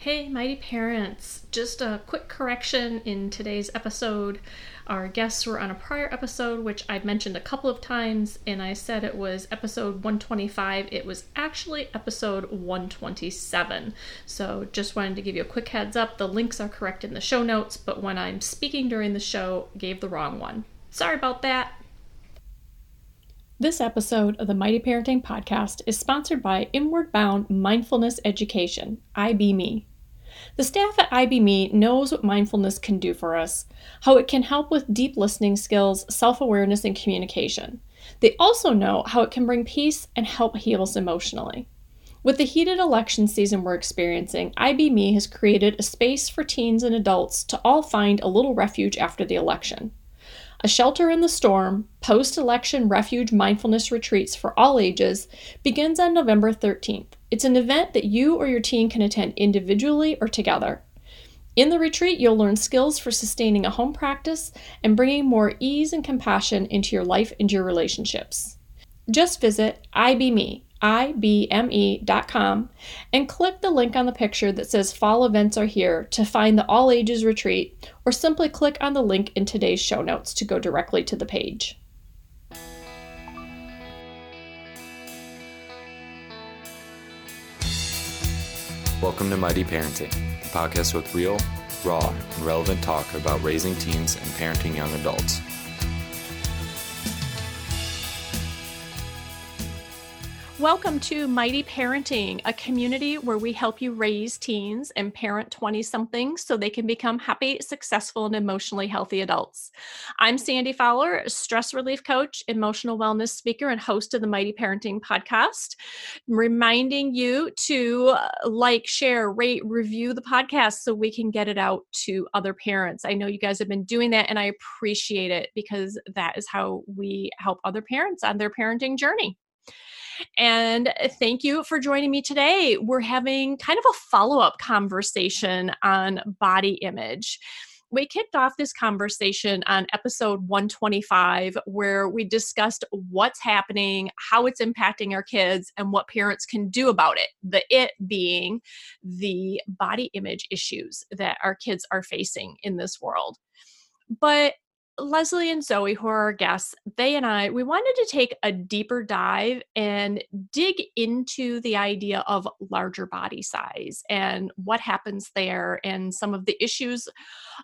Hey, mighty parents. Just a quick correction in today's episode. Our guests were on a prior episode, which I mentioned a couple of times, and I said it was episode 125. It was actually episode 127. So just wanted to give you a quick heads up. The links are correct in the show notes, but when I'm speaking during the show, gave the wrong one. Sorry about that. This episode of the Mighty Parenting Podcast is sponsored by Inward Bound Mindfulness Education, IB The staff at IB knows what mindfulness can do for us, how it can help with deep listening skills, self awareness, and communication. They also know how it can bring peace and help heal us emotionally. With the heated election season we're experiencing, IB has created a space for teens and adults to all find a little refuge after the election. A Shelter in the Storm post election refuge mindfulness retreats for all ages begins on November 13th. It's an event that you or your teen can attend individually or together. In the retreat, you'll learn skills for sustaining a home practice and bringing more ease and compassion into your life and your relationships. Just visit IBME, ibme.com and click the link on the picture that says Fall Events Are Here to find the All Ages Retreat, or simply click on the link in today's show notes to go directly to the page. Welcome to Mighty Parenting, the podcast with real, raw, and relevant talk about raising teens and parenting young adults. Welcome to Mighty Parenting, a community where we help you raise teens and parent 20 somethings so they can become happy, successful, and emotionally healthy adults. I'm Sandy Fowler, stress relief coach, emotional wellness speaker, and host of the Mighty Parenting podcast. reminding you to uh, like, share, rate, review the podcast so we can get it out to other parents. I know you guys have been doing that, and I appreciate it because that is how we help other parents on their parenting journey. And uh, thank you for joining me today. We're having kind of a follow up conversation on body image we kicked off this conversation on episode 125 where we discussed what's happening, how it's impacting our kids, and what parents can do about it. The it being the body image issues that our kids are facing in this world. But Leslie and Zoe, who are our guests, they and I, we wanted to take a deeper dive and dig into the idea of larger body size and what happens there and some of the issues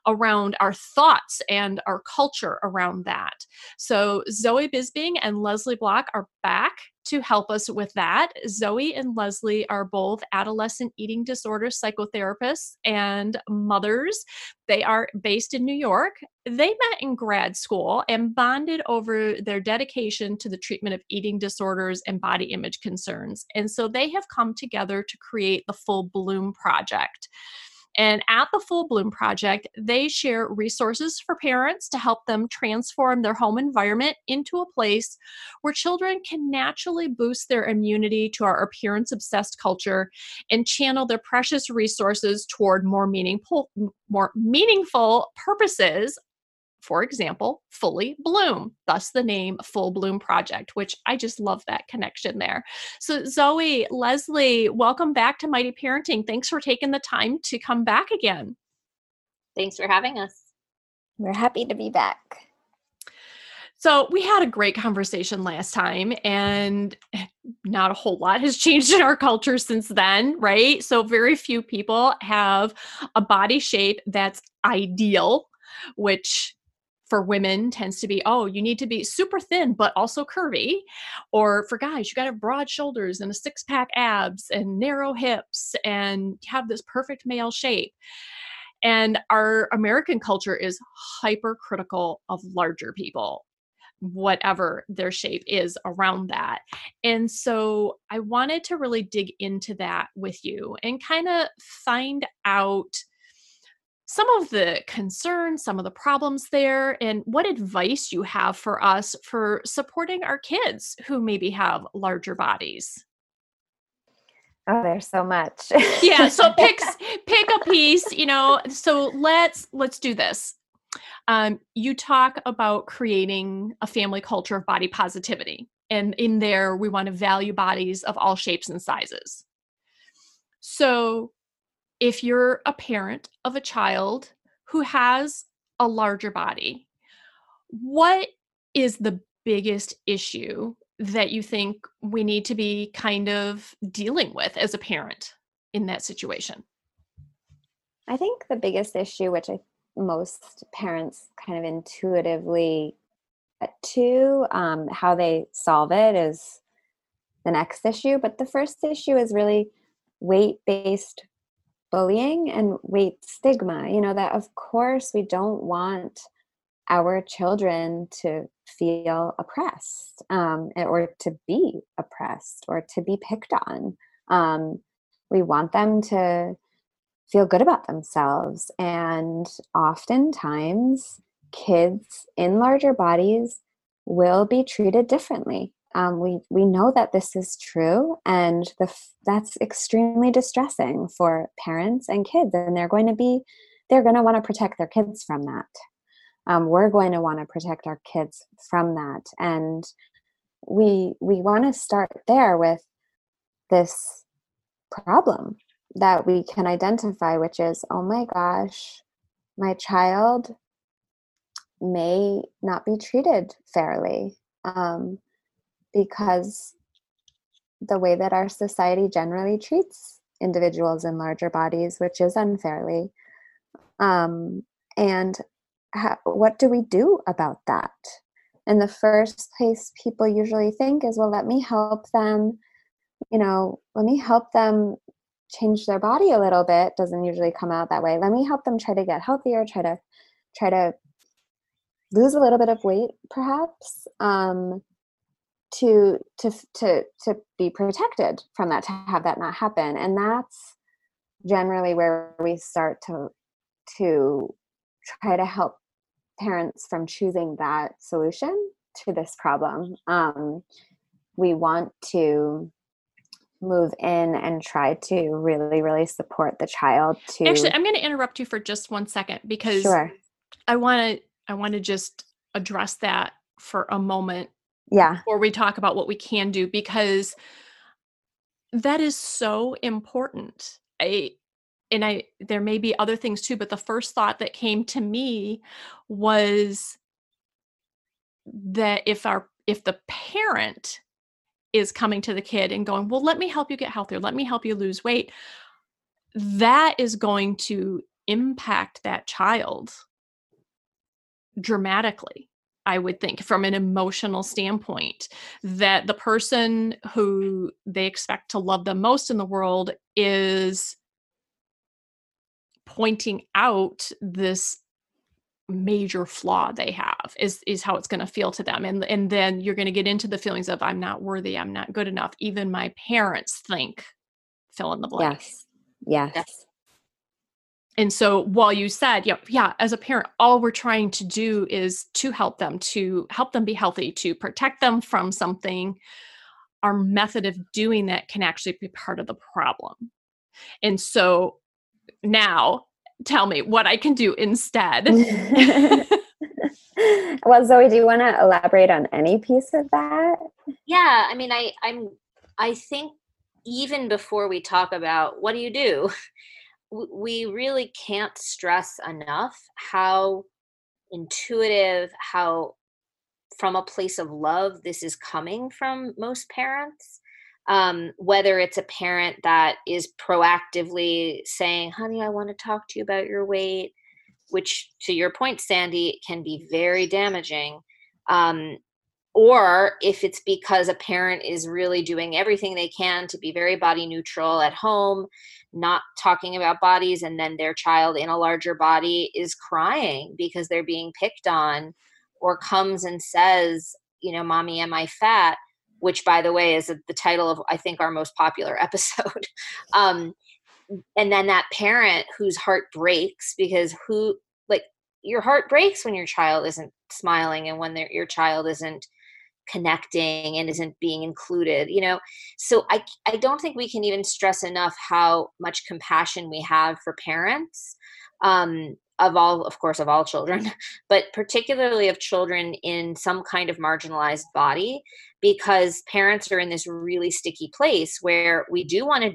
around our thoughts and our culture around that. So, Zoe Bisbing and Leslie Bloch are back to help us with that. Zoe and Leslie are both adolescent eating disorder psychotherapists and mothers. They are based in New York. They met in grad school and bonded over their dedication to the treatment of eating disorders and body image concerns. And so they have come together to create the Full Bloom Project. And at the Full Bloom Project, they share resources for parents to help them transform their home environment into a place where children can naturally boost their immunity to our appearance obsessed culture and channel their precious resources toward more meaningful more meaningful purposes for example, fully bloom, thus the name Full Bloom Project, which I just love that connection there. So, Zoe, Leslie, welcome back to Mighty Parenting. Thanks for taking the time to come back again. Thanks for having us. We're happy to be back. So, we had a great conversation last time, and not a whole lot has changed in our culture since then, right? So, very few people have a body shape that's ideal, which for women tends to be oh you need to be super thin but also curvy or for guys you got to have broad shoulders and a six pack abs and narrow hips and have this perfect male shape and our american culture is hypercritical of larger people whatever their shape is around that. And so I wanted to really dig into that with you and kind of find out some of the concerns, some of the problems there, and what advice you have for us for supporting our kids who maybe have larger bodies. Oh, there's so much. yeah, so pick pick a piece, you know. So let's let's do this. Um, you talk about creating a family culture of body positivity, and in there, we want to value bodies of all shapes and sizes. So if you're a parent of a child who has a larger body, what is the biggest issue that you think we need to be kind of dealing with as a parent in that situation? I think the biggest issue, which I most parents kind of intuitively to um, how they solve it, is the next issue. But the first issue is really weight based bullying and weight stigma. You know, that of course we don't want our children to feel oppressed um, or to be oppressed or to be picked on. Um, we want them to feel good about themselves. And oftentimes, kids in larger bodies will be treated differently. Um, we we know that this is true, and the, that's extremely distressing for parents and kids. And they're going to be they're going to want to protect their kids from that. Um, we're going to want to protect our kids from that, and we we want to start there with this problem that we can identify, which is, oh my gosh, my child may not be treated fairly um, because the way that our society generally treats individuals in larger bodies, which is unfairly. Um, and ha- what do we do about that? In the first place, people usually think is, well, let me help them, you know, let me help them change their body a little bit doesn't usually come out that way let me help them try to get healthier try to try to lose a little bit of weight perhaps um, to to to to be protected from that to have that not happen and that's generally where we start to to try to help parents from choosing that solution to this problem um, we want to move in and try to really really support the child to actually i'm going to interrupt you for just one second because sure. i want to i want to just address that for a moment yeah before we talk about what we can do because that is so important i and i there may be other things too but the first thought that came to me was that if our if the parent is coming to the kid and going, Well, let me help you get healthier. Let me help you lose weight. That is going to impact that child dramatically. I would think, from an emotional standpoint, that the person who they expect to love them most in the world is pointing out this major flaw they have is is how it's going to feel to them. And and then you're going to get into the feelings of i'm not worthy i'm not good enough. Even my parents think fill in the blank. Yes. Yes, yes. And so while you said yeah yeah as a parent all we're trying to do is to help them to help them be healthy to protect them from something our method of doing that can actually be part of the problem and so now tell me what I can do instead. well, Zoe, do you want to elaborate on any piece of that? Yeah, I mean, I, I'm, I think even before we talk about what do you do, we really can't stress enough how intuitive, how from a place of love this is coming from most parents um, whether it's a parent that is proactively saying, honey, I want to talk to you about your weight, which to your point, Sandy, can be very damaging. Um, or if it's because a parent is really doing everything they can to be very body neutral at home, not talking about bodies, and then their child in a larger body is crying because they're being picked on, or comes and says, you know, mommy, am I fat? which by the way is the title of i think our most popular episode um, and then that parent whose heart breaks because who like your heart breaks when your child isn't smiling and when your child isn't connecting and isn't being included you know? So i i don't think we can even stress enough how much compassion we have for parents um of all of course of all children but particularly of children in some kind of marginalized body because parents are in this really sticky place where we do want to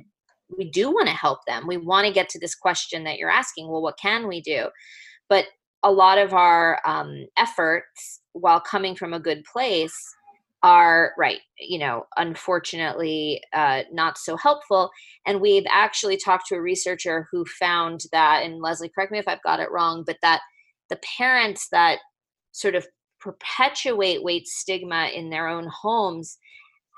we do want to help them. We want to get to this question that you're asking well what can we do? But a lot of our um, efforts while coming from a good place are right you know unfortunately uh, not so helpful. And we've actually talked to a researcher who found that and leslie correct me if i've got it wrong but that the parents that sort of perpetuate weight stigma in their own homes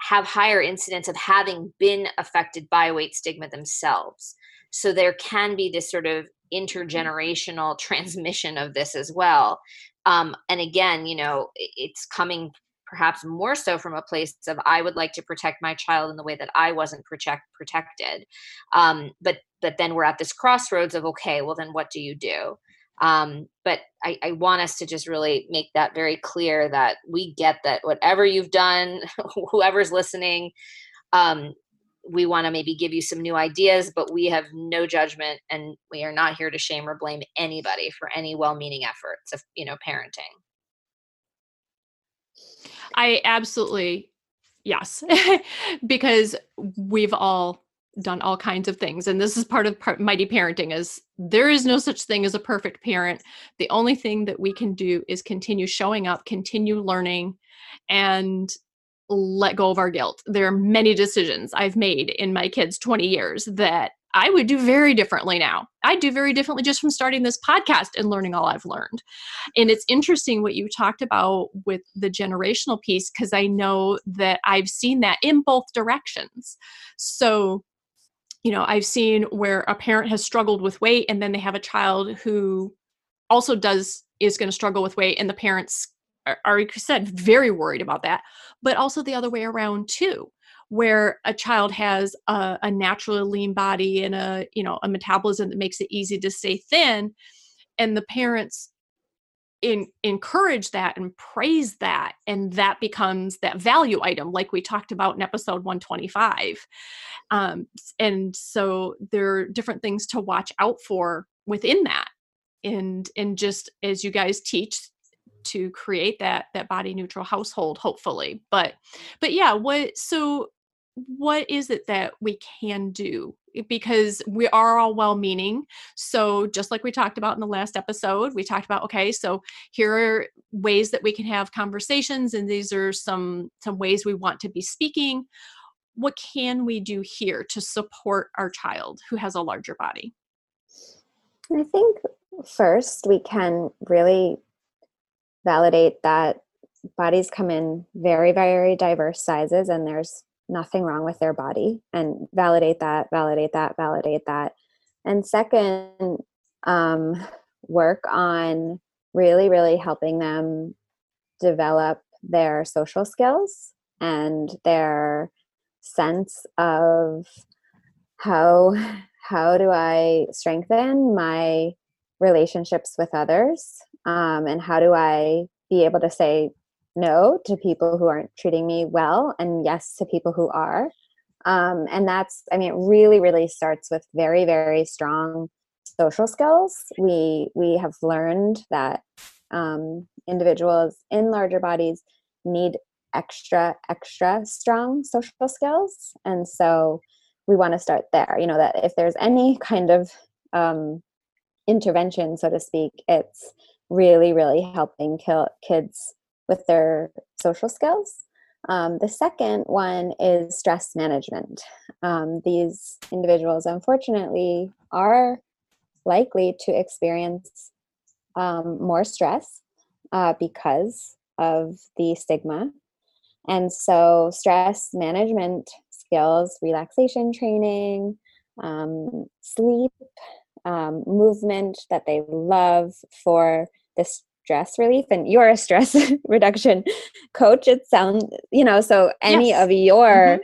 have higher incidence of having been affected by weight stigma themselves. So there can be this sort of intergenerational transmission of this as well. Um, and again you know it's coming perhaps more so from a place of I would like to protect my child in the way that I wasn't protect protected. Um, but but then we're at this crossroads of okay, well then what do you do? Um, but I, I want us to just really make that very clear that we get that whatever you've done, whoever's listening, um, we want to maybe give you some new ideas, but we have no judgment and we are not here to shame or blame anybody for any well-meaning efforts of you know parenting. I absolutely, yes, because we've all done all kinds of things and this is part of part, mighty parenting is there is no such thing as a perfect parent. The only thing that we can do is continue showing up continue learning and let go of our guilt. There are many decisions i've made in my kids 20 years that I would do very differently now. I do very differently just from starting this podcast and learning all I've learned. And it's interesting what you talked about with the generational piece because I know that I've seen that in both directions. So, you know, I've seen where a parent has struggled with weight and then they have a child who also does is going to struggle with weight and the parents are, are said very worried about that but also the other way around too where a child has a, a naturally lean body and a you know a metabolism that makes it easy to stay thin and the parents in, encourage that and praise that and that becomes that value item like we talked about in episode 125 um, and so there are different things to watch out for within that and and just as you guys teach to create that that body neutral household hopefully but but yeah what so what is it that we can do? Because we are all well meaning so just like we talked about in the last episode we talked about okay so here are ways that we can have conversations and these are some some ways we want to be speaking. What can we do here to support our child who has a larger body? I think first we can really validate that bodies come in very very diverse sizes and there's nothing wrong with their body and validate that validate that validate that. And second um, work on really really helping them develop their social skills and their sense of how how do i strengthen my relationships with others um, and how do i be able to say no to people who aren't treating me well and yes to people who are. Um, and that's i mean it really really starts with very very strong social skills. We we have learned that um, individuals in larger bodies need extra extra strong social skills. And so we want to start there you know that if there's any kind of um, intervention so to speak it's really really helping kill kids with their social skills. Um, the second one is stress management. Um, these individuals, unfortunately, are likely to experience um, more stress uh, because of the stigma. And so, stress management skills, relaxation training, um, sleep, um, movement that they love for this stress relief and you're a stress reduction coach it sounds you know so any yes. of your mm-hmm.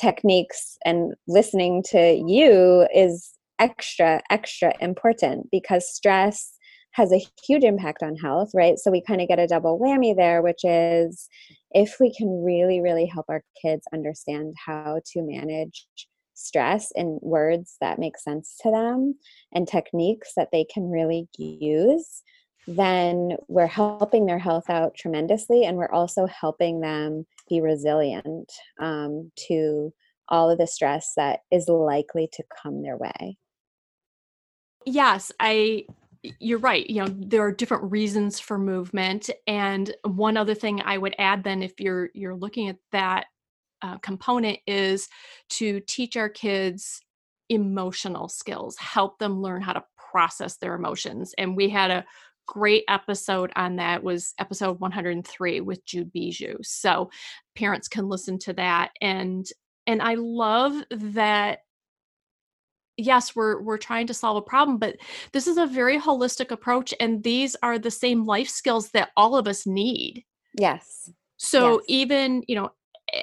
techniques and listening to you is extra extra important because stress has a huge impact on health right so we kind of get a double whammy there which is if we can really really help our kids understand how to manage stress in words that make sense to them and techniques that they can really use then we're helping their health out tremendously and we're also helping them be resilient um, to all of the stress that is likely to come their way. Yes, I you're right. You know, there are different reasons for movement and one other thing I would add then if you're you're looking at that uh, component is to teach our kids emotional skills, help them learn how to process their emotions. And we had a great episode on that was episode 103 with Jude Bijou. So parents can listen to that and and I love that yes we're we're trying to solve a problem but this is a very holistic approach and these are the same life skills that all of us need yes so yes. even you know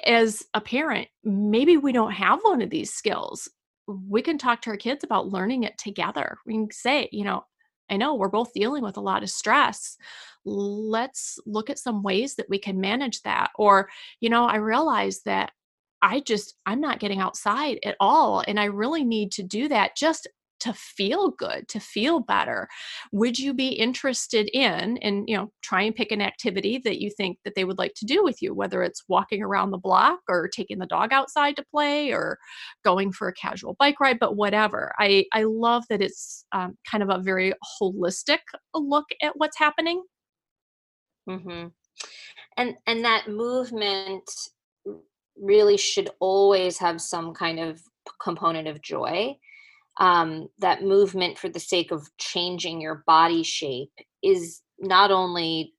as a parent maybe we don't have one of these skills we can talk to our kids about learning it together we can say you know I know we're both dealing with a lot of stress. Let's look at some ways that we can manage that. Or, you know, I realize that I just, I'm not getting outside at all. And I really need to do that just to feel good to feel better would you be interested in and you know try and pick an activity that you think that they would like to do with you whether it's walking around the block or taking the dog outside to play or going for a casual bike ride but whatever. I i love that it's um, kind of a very holistic look at what's happening. Mm-hmm. and and that movement really should always have some kind of component of joy um, that movement for the sake of changing your body shape is not only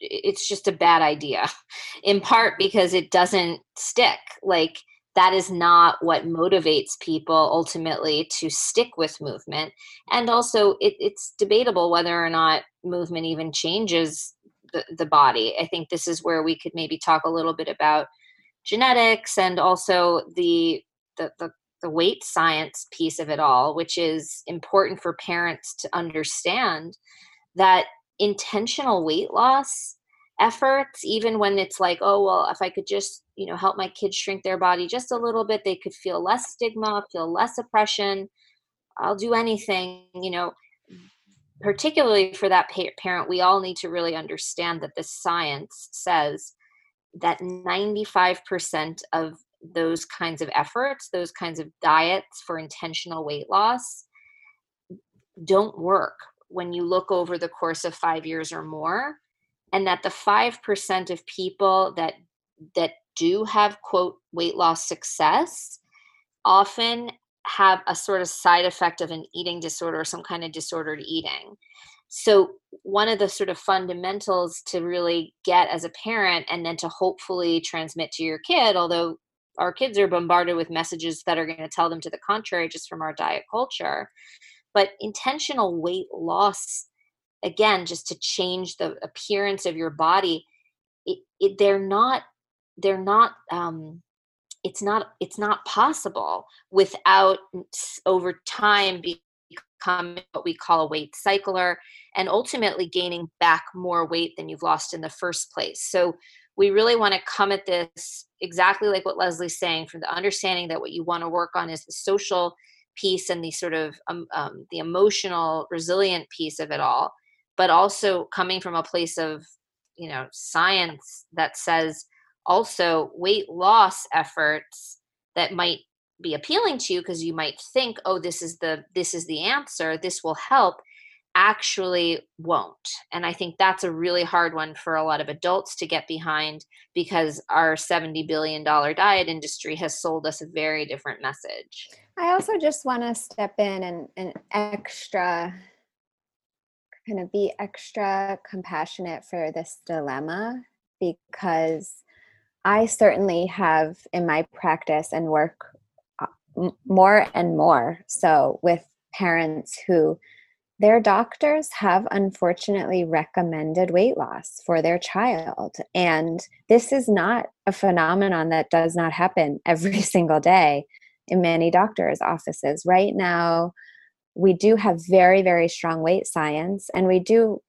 it's just a bad idea in part because it doesn't stick. Like that is not what motivates people ultimately to stick with movement. And also it, it's debatable whether or not movement even changes the, the body. I think this is where we could maybe talk a little bit about genetics and also the the, the the weight science piece of it all, which is important for parents to understand that intentional weight loss efforts, even when it's like, oh, well, if I could just, you know, help my kids shrink their body just a little bit, they could feel less stigma, feel less oppression. I'll do anything, you know, particularly for that parent, we all need to really understand that the science says that 95% of those kinds of efforts, those kinds of diets for intentional weight loss don't work when you look over the course of 5 years or more and that the 5% of people that that do have quote weight loss success often have a sort of side effect of an eating disorder or some kind of disordered eating. So, one of the sort of fundamentals to really get as a parent and then to hopefully transmit to your kid, although our kids are bombarded with messages that are going to tell them to the contrary just from our diet culture but intentional weight loss again just to change the appearance of your body it, it, they're not they're not um it's not it's not possible without over time becoming what we call a weight cycler and ultimately gaining back more weight than you've lost in the first place. So we really want to come at this exactly like what Leslie's saying from the understanding that what you want to work on is the social piece and the sort of um, um, the emotional resilient piece of it all but also coming from a place of you know science that says also weight loss efforts that might be appealing to you because you might think oh this is the this is the answer. This will help actually won't. And I think that's a really hard one for a lot of adults to get behind because our $70 billion diet industry has sold us a very different message. I also just want to step in and, and extra kind of be extra compassionate for this dilemma because I certainly have in my practice and work uh, more and more so with parents who their doctors have unfortunately recommended weight loss for their child. And this is not a phenomenon that does not happen every single day in many doctors' offices. Right now, we do have very, very strong weight science, and we do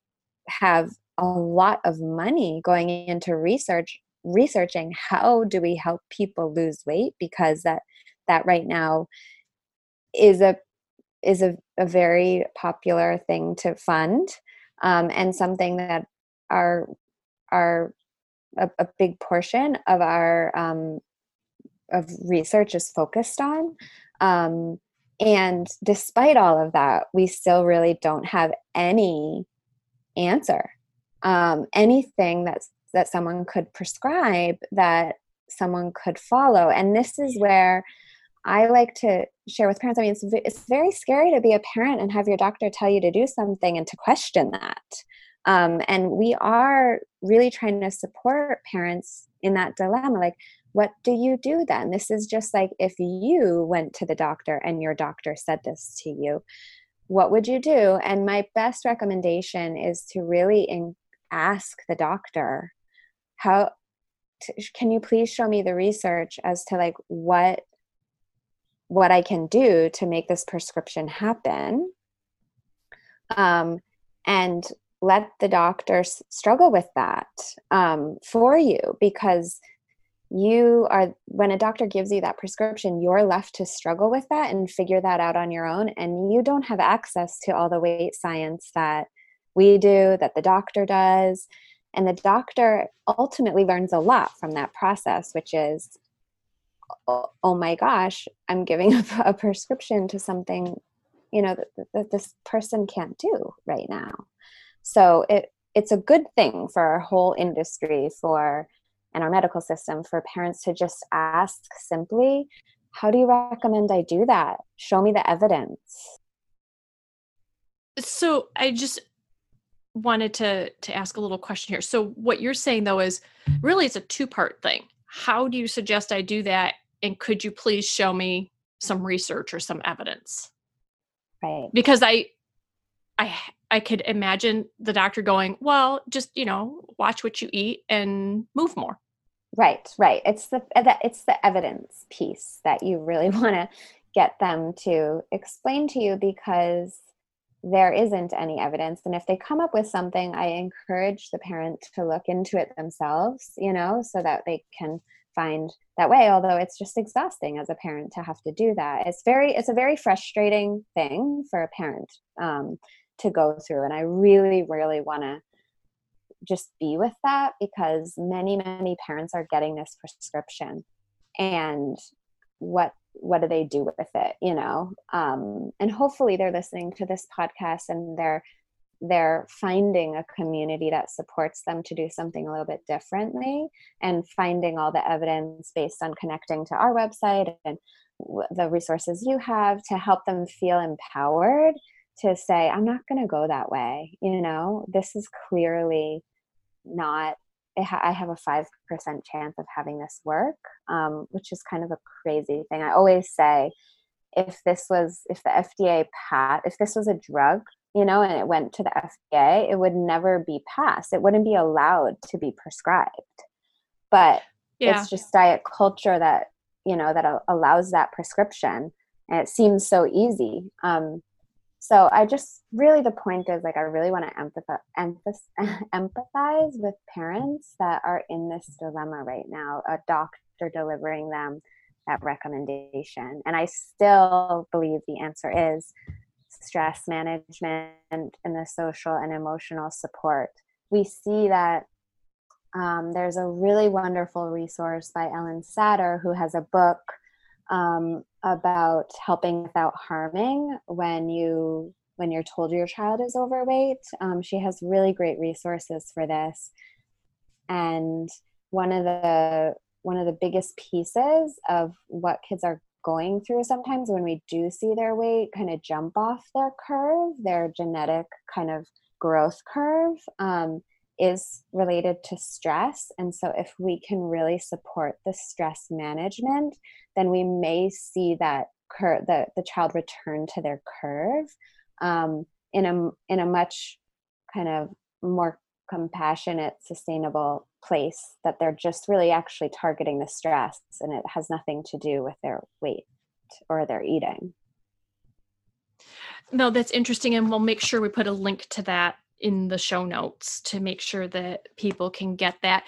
have a lot of money going into research researching how do we help people lose weight because that that right now is a is a, a very popular thing to fund um, and something that our our a, a big portion of our um, of research is focused on. Um, and despite all of that, we still really don't have any answer, um, anything that's that someone could prescribe that someone could follow. And this is where I like to share with parents. I mean, it's, it's very scary to be a parent and have your doctor tell you to do something and to question that. Um, and we are really trying to support parents in that dilemma. Like, what do you do then? This is just like if you went to the doctor and your doctor said this to you, what would you do? And my best recommendation is to really in, ask the doctor, how can you please show me the research as to like what what I can do to make this prescription happen? Um, and let the doctors struggle with that um, for you because you are when a doctor gives you that prescription you're left to struggle with that and figure that out on your own and you don't have access to all the weight science that we do that the doctor does and the doctor ultimately learns a lot from that process which is oh, oh my gosh i'm giving a, a prescription to something you know that, that this person can't do right now so it it's a good thing for our whole industry for and our medical system for parents to just ask simply, how do you recommend I do that? Show me the evidence. So I just wanted to to ask a little question here. So what you're saying though is really it's a two-part thing. How do you suggest I do that and could you please show me some research or some evidence? Right. Because I I I could imagine the doctor going, "Well, just, you know, watch what you eat and move more." Right, right. It's the uh, it's the evidence piece that you really want to get them to explain to you because there isn't any evidence. And if they come up with something i encourage the parent to look into it themselves you know so that they can find that way. Although it's just exhausting as a parent to have to do that. It's very it's a very frustrating thing for a parent um, to go through. And i really really want to just be with that because many many parents are getting this prescription. And what what do they do with it you know? Um, and hopefully they're listening to this podcast and they're they're finding a community that supports them to do something a little bit differently and finding all the evidence based on connecting to our website and the resources you have to help them feel empowered to say i'm not going to go that way you know? This is clearly not ha- I have a 5% chance of having this work, um, which is kind of a crazy thing. I always say, if this was, if the FDA pat, if this was a drug, you know, and it went to the FDA, it would never be passed. It wouldn't be allowed to be prescribed. But yeah. it's just diet culture that, you know, that allows that prescription. And it seems so easy. Um, so i just really the point is like i really want to empathize, empathize with parents that are in this dilemma right now a doctor delivering them that recommendation. And i still believe the answer is stress management and, the social and emotional support. We see that um, there's a really wonderful resource by ellyn satter who has a book um, about helping without harming when you when you're told your child is overweight. Um, she has really great resources for this, and one of the one of the biggest pieces of what kids are going through sometimes when we do see their weight kind of jump off their curve, their genetic kind of growth curve. Um, is related to stress. And so, if we can really support the stress management, then we may see that cur- the, the child return to their curve um, in a in a much kind of more compassionate, sustainable place. That they're just really actually targeting the stress, and it has nothing to do with their weight or their eating. No, that's interesting, and we'll make sure we put a link to that in the show notes to make sure that people can get that.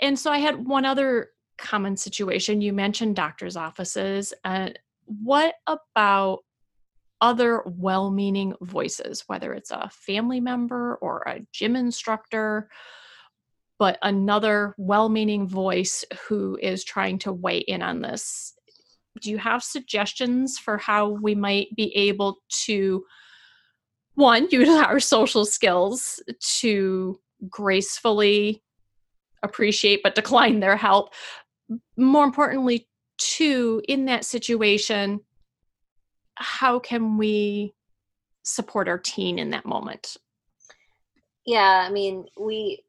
And so I had one other common situation. You mentioned doctor's offices. Uh, what about other well meaning voices, whether it's a family member or a gym instructor? but another well meaning voice who is trying to weigh in on this. Do you have suggestions for how we might be able to, one, use our social skills to gracefully appreciate but decline their help? More importantly, two, in that situation, how can we support our teen in that moment? Yeah, I mean, we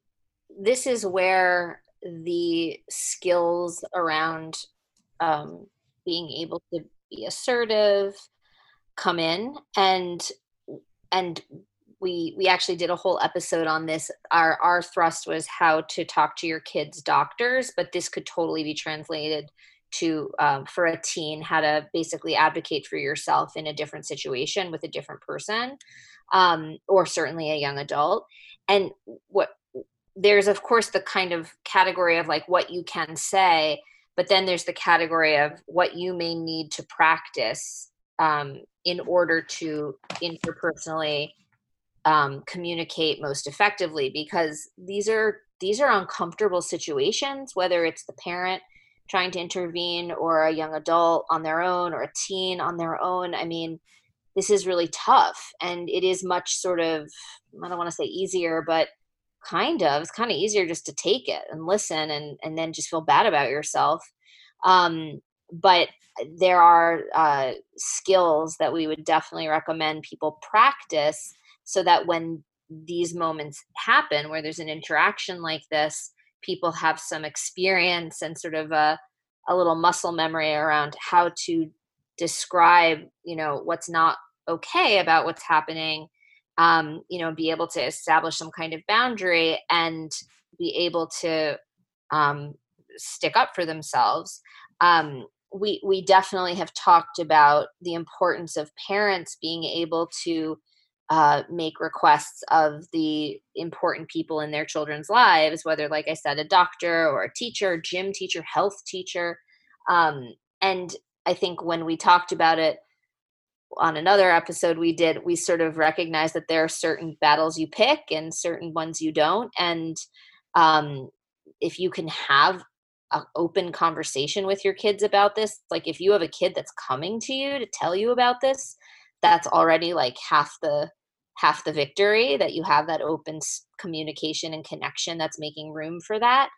this is where the skills around um, being able to be assertive come in and and we we actually did a whole episode on this. Our our thrust was how to talk to your kids doctors but this could totally be translated to um, for a teen how to basically advocate for yourself in a different situation with a different person um, or certainly a young adult. And what there's of course the kind of category of like what you can say but then there's the category of what you may need to practice um, in order to interpersonally um, communicate most effectively because these are these are uncomfortable situations whether it's the parent trying to intervene or a young adult on their own or a teen on their own. I mean this is really tough and it is much sort of i don't want to say easier but kind of it's kind of easier just to take it and listen and and then just feel bad about yourself. Um but there are uh, skills that we would definitely recommend people practice so that when these moments happen where there's an interaction like this people have some experience and sort of a, a little muscle memory around how to describe you know what's not okay about what's happening um, you know be able to establish some kind of boundary and be able to um, stick up for themselves. Um, we we definitely have talked about the importance of parents being able to uh, make requests of the important people in their children's lives, whether, like I said, a doctor or a teacher, gym teacher, health teacher. Um, and I think when we talked about it on another episode we did, we sort of recognized that there are certain battles you pick and certain ones you don't. And um, if you can have an open conversation with your kids about this, like if you have a kid that's coming to you to tell you about this, that's already like half the half the victory that you have that open communication and connection that's making room for that.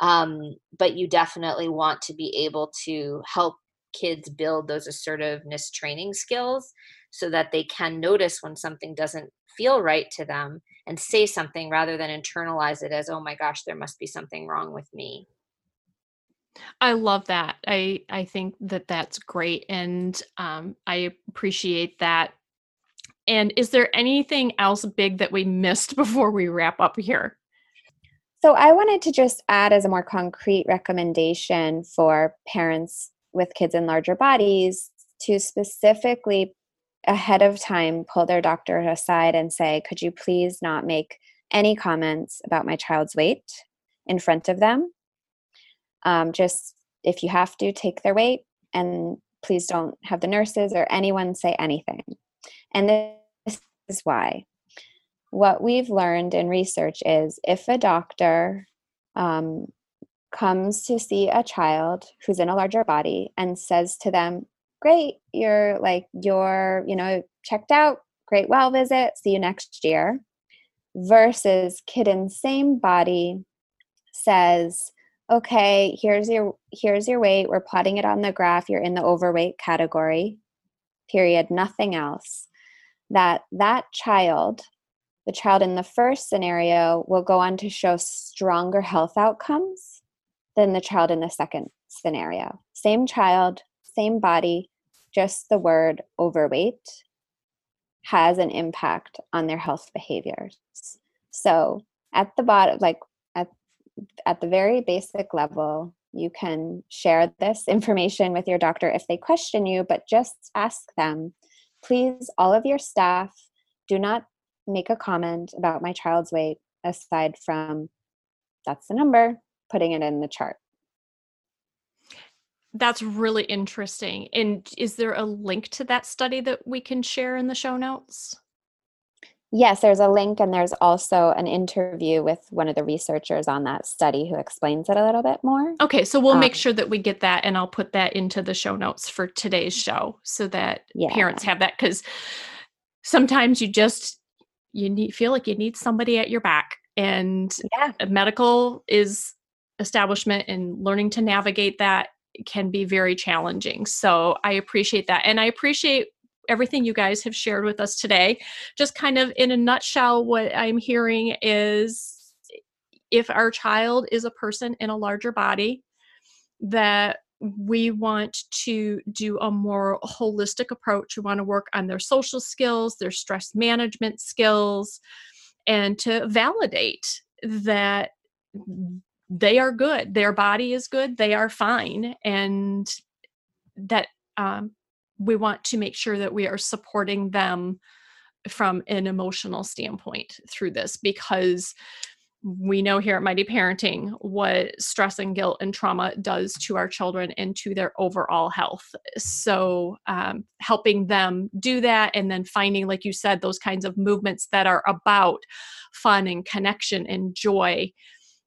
Um, but you definitely want to be able to help kids build those assertiveness training skills so that they can notice when something doesn't feel right to them and say something rather than internalize it as oh my gosh there must be something wrong with me I love that. I I think that that's great, and um, I appreciate that and is there anything else big that we missed before we wrap up here? So, I wanted to just add as a more concrete recommendation for parents with kids in larger bodies to specifically ahead of time pull their doctor aside and say, Could you please not make any comments about my child's weight in front of them? Um, just if you have to, take their weight and please don't have the nurses or anyone say anything. And this is why. What we've learned in research is if a doctor um, comes to see a child who's in a larger body and says to them, Great, you're like, you're, you know, checked out, great well visit, see you next year, versus kid in same body says, okay here's your here's your weight. We're plotting it on the graph. You're in the overweight category period. Nothing else. That that child the child in the first scenario will go on to show stronger health outcomes than the child in the second scenario. Same child same body just the word overweight has an impact on their health behaviors. So at the bottom like at the very basic level you can share this information with your doctor if they question you but just ask them Please, all of your staff, do not make a comment about my child's weight aside from that's the number, putting it in the chart. That's really interesting. And is there a link to that study that we can share in the show notes? Yes, there's a link, and there's also an interview with one of the researchers on that study who explains it a little bit more. Okay, so we'll Um, make sure that we get that and I'll put that into the show notes for today's show so that Yeah. parents have that cuz sometimes you just you need feel like you need somebody at your back and Yeah. a medical is establishment and learning to navigate that can be very challenging. So I appreciate that. And I appreciate everything you guys have shared with us today. Just kind of in a nutshell, what I'm hearing is if our child is a person in a larger body, that we want to do a more holistic approach. We want to work on their social skills, their stress management skills, and to validate that they are good, their body is good, they are fine, and that um, we want to make sure that we are supporting them from an emotional standpoint through this because we know here at Mighty Parenting what stress and guilt and trauma does to our children and to their overall health. So, um, helping them do that and then finding, like you said, those kinds of movements that are about fun and connection and joy.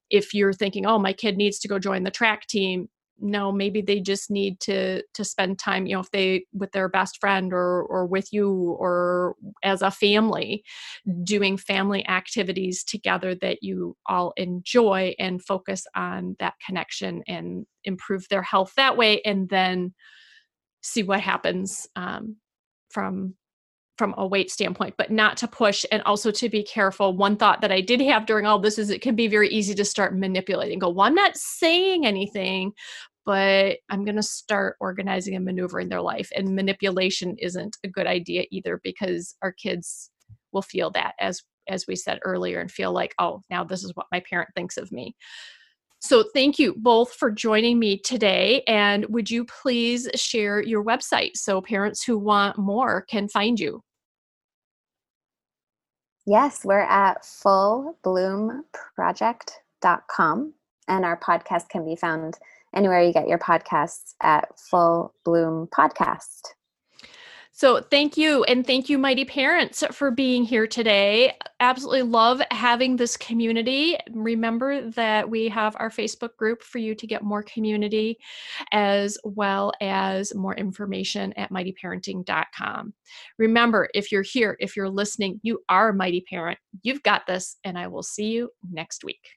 If you're thinking, oh, my kid needs to go join the track team, no maybe they just need to to spend time you know if they with their best friend or or with you or as a family doing family activities together that you all enjoy and focus on that connection and improve their health that way and then see what happens um, from from a weight standpoint. But not to push and also to be careful one thought that i did have during all this is it can be very easy to start manipulating. Go well i'm not saying anything but i'm going to start organizing and maneuvering their life and manipulation isn't a good idea either because our kids will feel that as as we said earlier and feel like oh now this is what my parent thinks of me. So thank you both for joining me today and would you please share your website so parents who want more can find you? Yes, we're at fullbloomproject.com and our podcast can be found anywhere you get your podcasts at Full Bloom Podcast. So, thank you. And thank you, Mighty Parents, for being here today. Absolutely love having this community. Remember that we have our Facebook group for you to get more community as well as more information at mightyparenting.com. Remember, if you're here, if you're listening, you are a mighty parent. You've got this, and I will see you next week.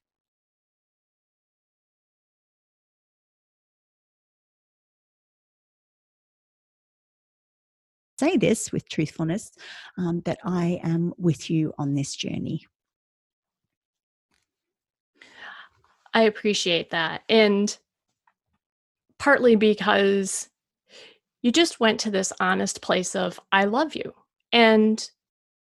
Say this with truthfulness um, that I am with you on this journey. I appreciate that. And partly because you just went to this honest place of, I love you. And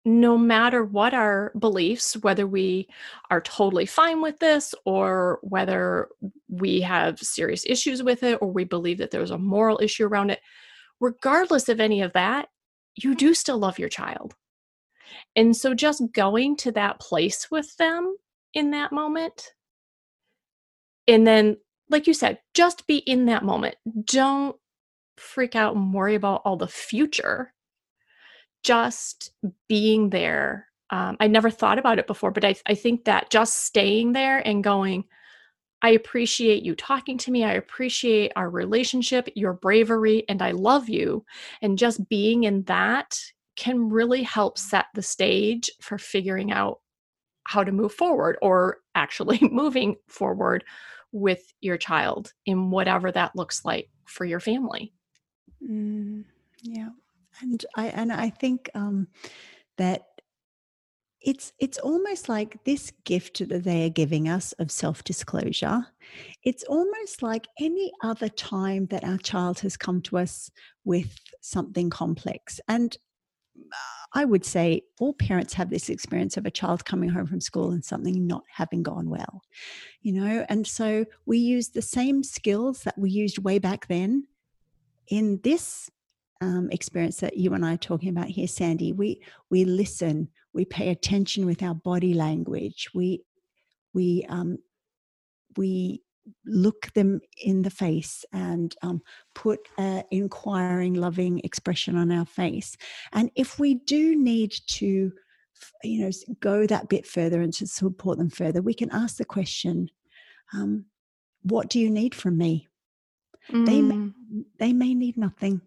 no matter what our beliefs, whether we are totally fine with this or whether we have serious issues with it or we believe that there's a moral issue around it, regardless of any of that, you do still love your child. And so just going to that place with them in that moment, and then, like you said, just be in that moment. Don't freak out and worry about all the future. Just being there. Um, I never thought about it before, but I, I think that just staying there and going, I appreciate you talking to me. I appreciate our relationship, your bravery, and I love you. And just being in that can really help set the stage for figuring out how to move forward or actually moving forward with your child in whatever that looks like for your family. Mm, yeah, and I and I think um, that it's it's almost like this gift that they are giving us of self-disclosure. It's almost like any other time that our child has come to us with something complex. And i would say all parents have this experience of a child coming home from school and something not having gone well you know? And so we use the same skills that we used way back then in this um, experience that you and I are talking about here, Sandy, we we listen, we pay attention with our body language, we we um, we look them in the face and um, put an inquiring, loving expression on our face. And if we do need to you know go that bit further and to support them further we can ask the question um, what do you need from me mm. they may, mm. they may need nothing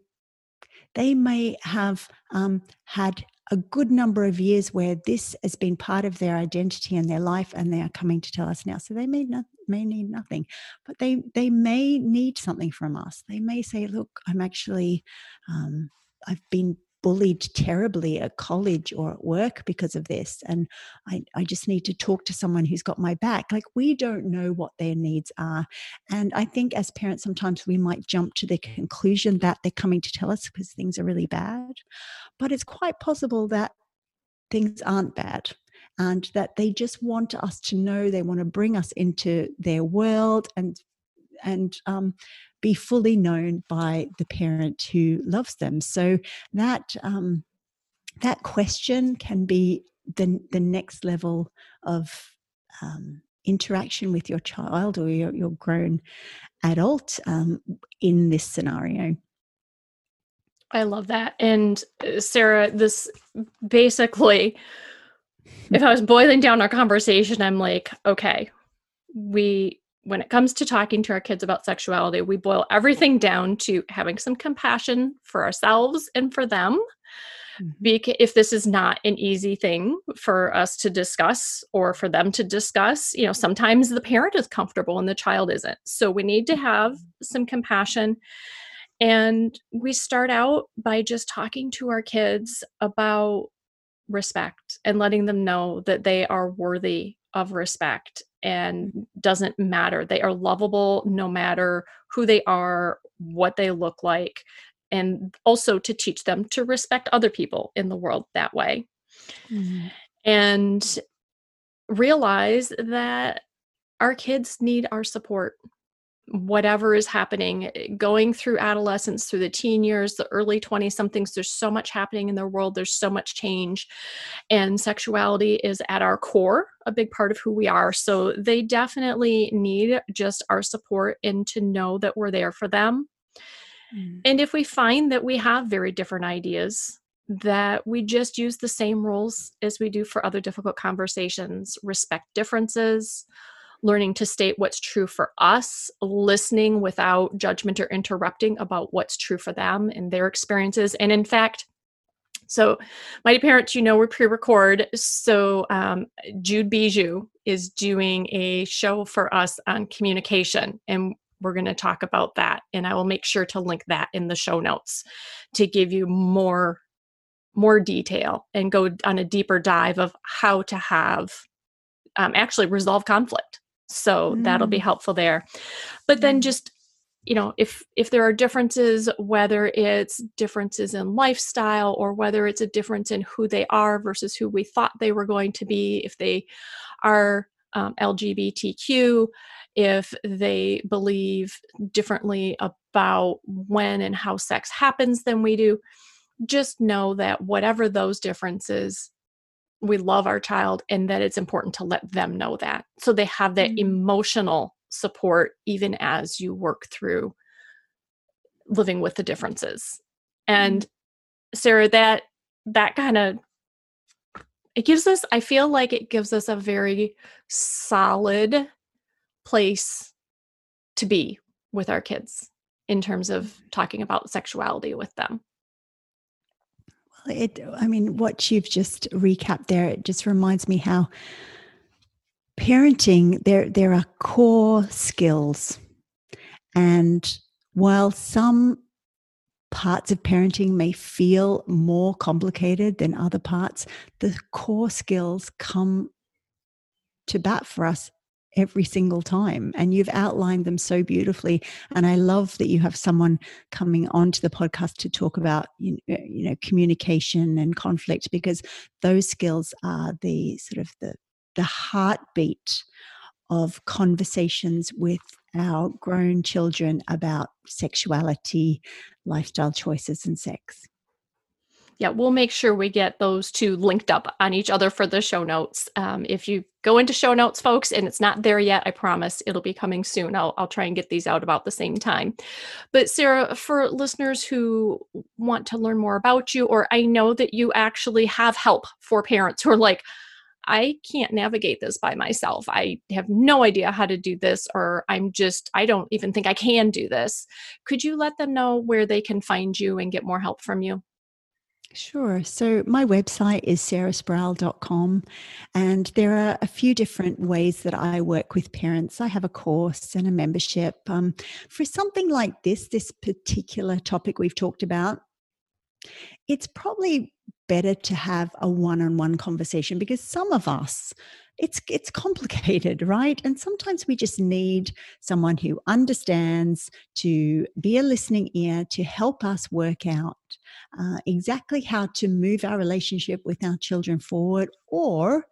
they may have um, had a good number of years where this has been part of their identity and their life and they are coming to tell us now. So they may not may need nothing but they they may need something from us. They may say look i'm actually um, i've been bullied terribly at college or at work because of this and I, I just need to talk to someone who's got my back. Like we don't know what their needs are and i think as parents sometimes we might jump to the conclusion that they're coming to tell us because things are really bad but it's quite possible that things aren't bad and that they just want us to know they want to bring us into their world and and um, be fully known by the parent who loves them. So that um, that question can be the the next level of um, interaction with your child or your, your grown adult um, in this scenario. I love that. And uh, Sarah, this basically, if I was boiling down our conversation, I'm like, okay, we when it comes to talking to our kids about sexuality, we boil everything down to having some compassion for ourselves and for them. Mm-hmm. Because if this is not an easy thing for us to discuss or for them to discuss, you know, sometimes the parent is comfortable and the child isn't. So we need to have mm-hmm. some compassion. And we start out by just talking to our kids about respect and letting them know that they are worthy of respect and doesn't matter. They are lovable no matter who they are, what they look like, and also to teach them to respect other people in the world that way. Mm-hmm. And realize that our kids need our support whatever is happening going through adolescence through the teen years the early 20 somethings there's so much happening in their world there's so much change and sexuality is at our core a big part of who we are so they definitely need just our support and to know that we're there for them mm. and if we find that we have very different ideas that we just use the same rules as we do for other difficult conversations respect differences learning to state what's true for us, listening without judgment or interrupting about what's true for them and their experiences. And in fact, so, Mighty Parents, you know, we pre record. So, um, Jude Bijou is doing a show for us on communication, and we're going to talk about that. And I will make sure to link that in the show notes to give you more more detail and go on a deeper dive of how to have um, actually resolve conflict so mm. that'll be mm. helpful there but then just you know if if there are differences whether it's differences in lifestyle or whether it's a difference in who they are versus who we thought they were going to be if they are um, lgbtq if they believe differently about when and how sex happens than we do just know that whatever those differences we love our child and that it's important to let them know that so they have that mm-hmm. emotional support even as you work through living with the differences and mm-hmm. sarah that that kind of it gives us i feel like it gives us a very solid place to be with our kids in terms of mm-hmm. talking about sexuality with them it i mean what you've just recapped there it just reminds me how parenting there there are core skills. And while some parts of parenting may feel more complicated than other parts the core skills come to bat for us every single time. And you've outlined them so beautifully. And I love that you have someone coming onto the podcast to talk about, you know, uh, you know communication and conflict, because those skills are the sort of the, the heartbeat of conversations with our grown children about sexuality, lifestyle choices, and sex. Yeah, we'll make sure we get those two linked up on each other for the show notes. Um, if you go into show notes, folks, and it's not there yet, I promise it'll be coming soon. I'll, I'll try and get these out about the same time. But, Sarah, for listeners who want to learn more about you, or I know that you actually have help for parents who are like, I can't navigate this by myself. I have no idea how to do this, or I'm just, I don't even think I can do this. Could you let them know where they can find you and get more help from you? Sure. So my website is sarahsproul.com and there are a few different ways that I work with parents. I have a course and a membership. Um, for something like this, this particular topic we've talked about, it's probably better to have a one-on-one conversation because some of us it's it's complicated right? And sometimes we just need someone who understands to be a listening ear to help us work out uh, exactly how to move our relationship with our children forward or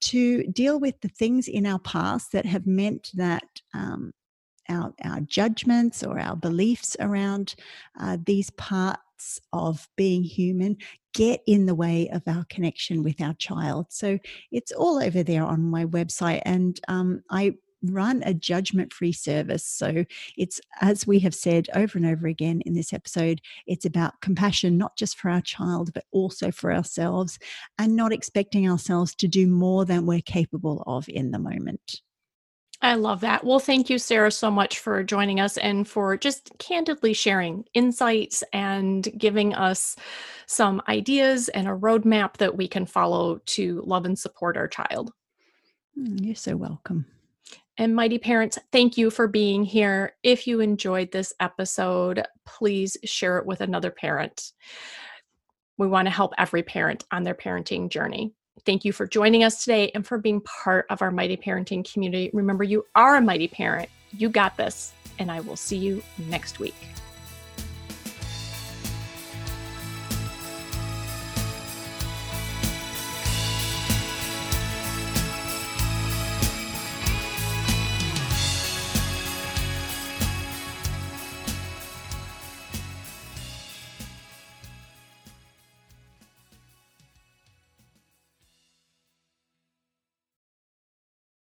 to deal with the things in our past that have meant that um, our, our judgments or our beliefs around uh, these parts of being human get in the way of our connection with our child. So it's all over there on my website. And um, I run a judgment free service. So it's, as we have said over and over again in this episode, it's about compassion, not just for our child, but also for ourselves, and not expecting ourselves to do more than we're capable of in the moment. I love that. Well, thank you, Sarah, so much for joining us and for just candidly sharing insights and giving us some ideas and a roadmap that we can follow to love and support our child. Mm, you're so welcome. And Mighty Parents, thank you for being here. If you enjoyed this episode, please share it with another parent. We want to help every parent on their parenting journey. Thank you for joining us today and for being part of our Mighty Parenting community. Remember, you are a mighty parent. You got this, and I will see you next week.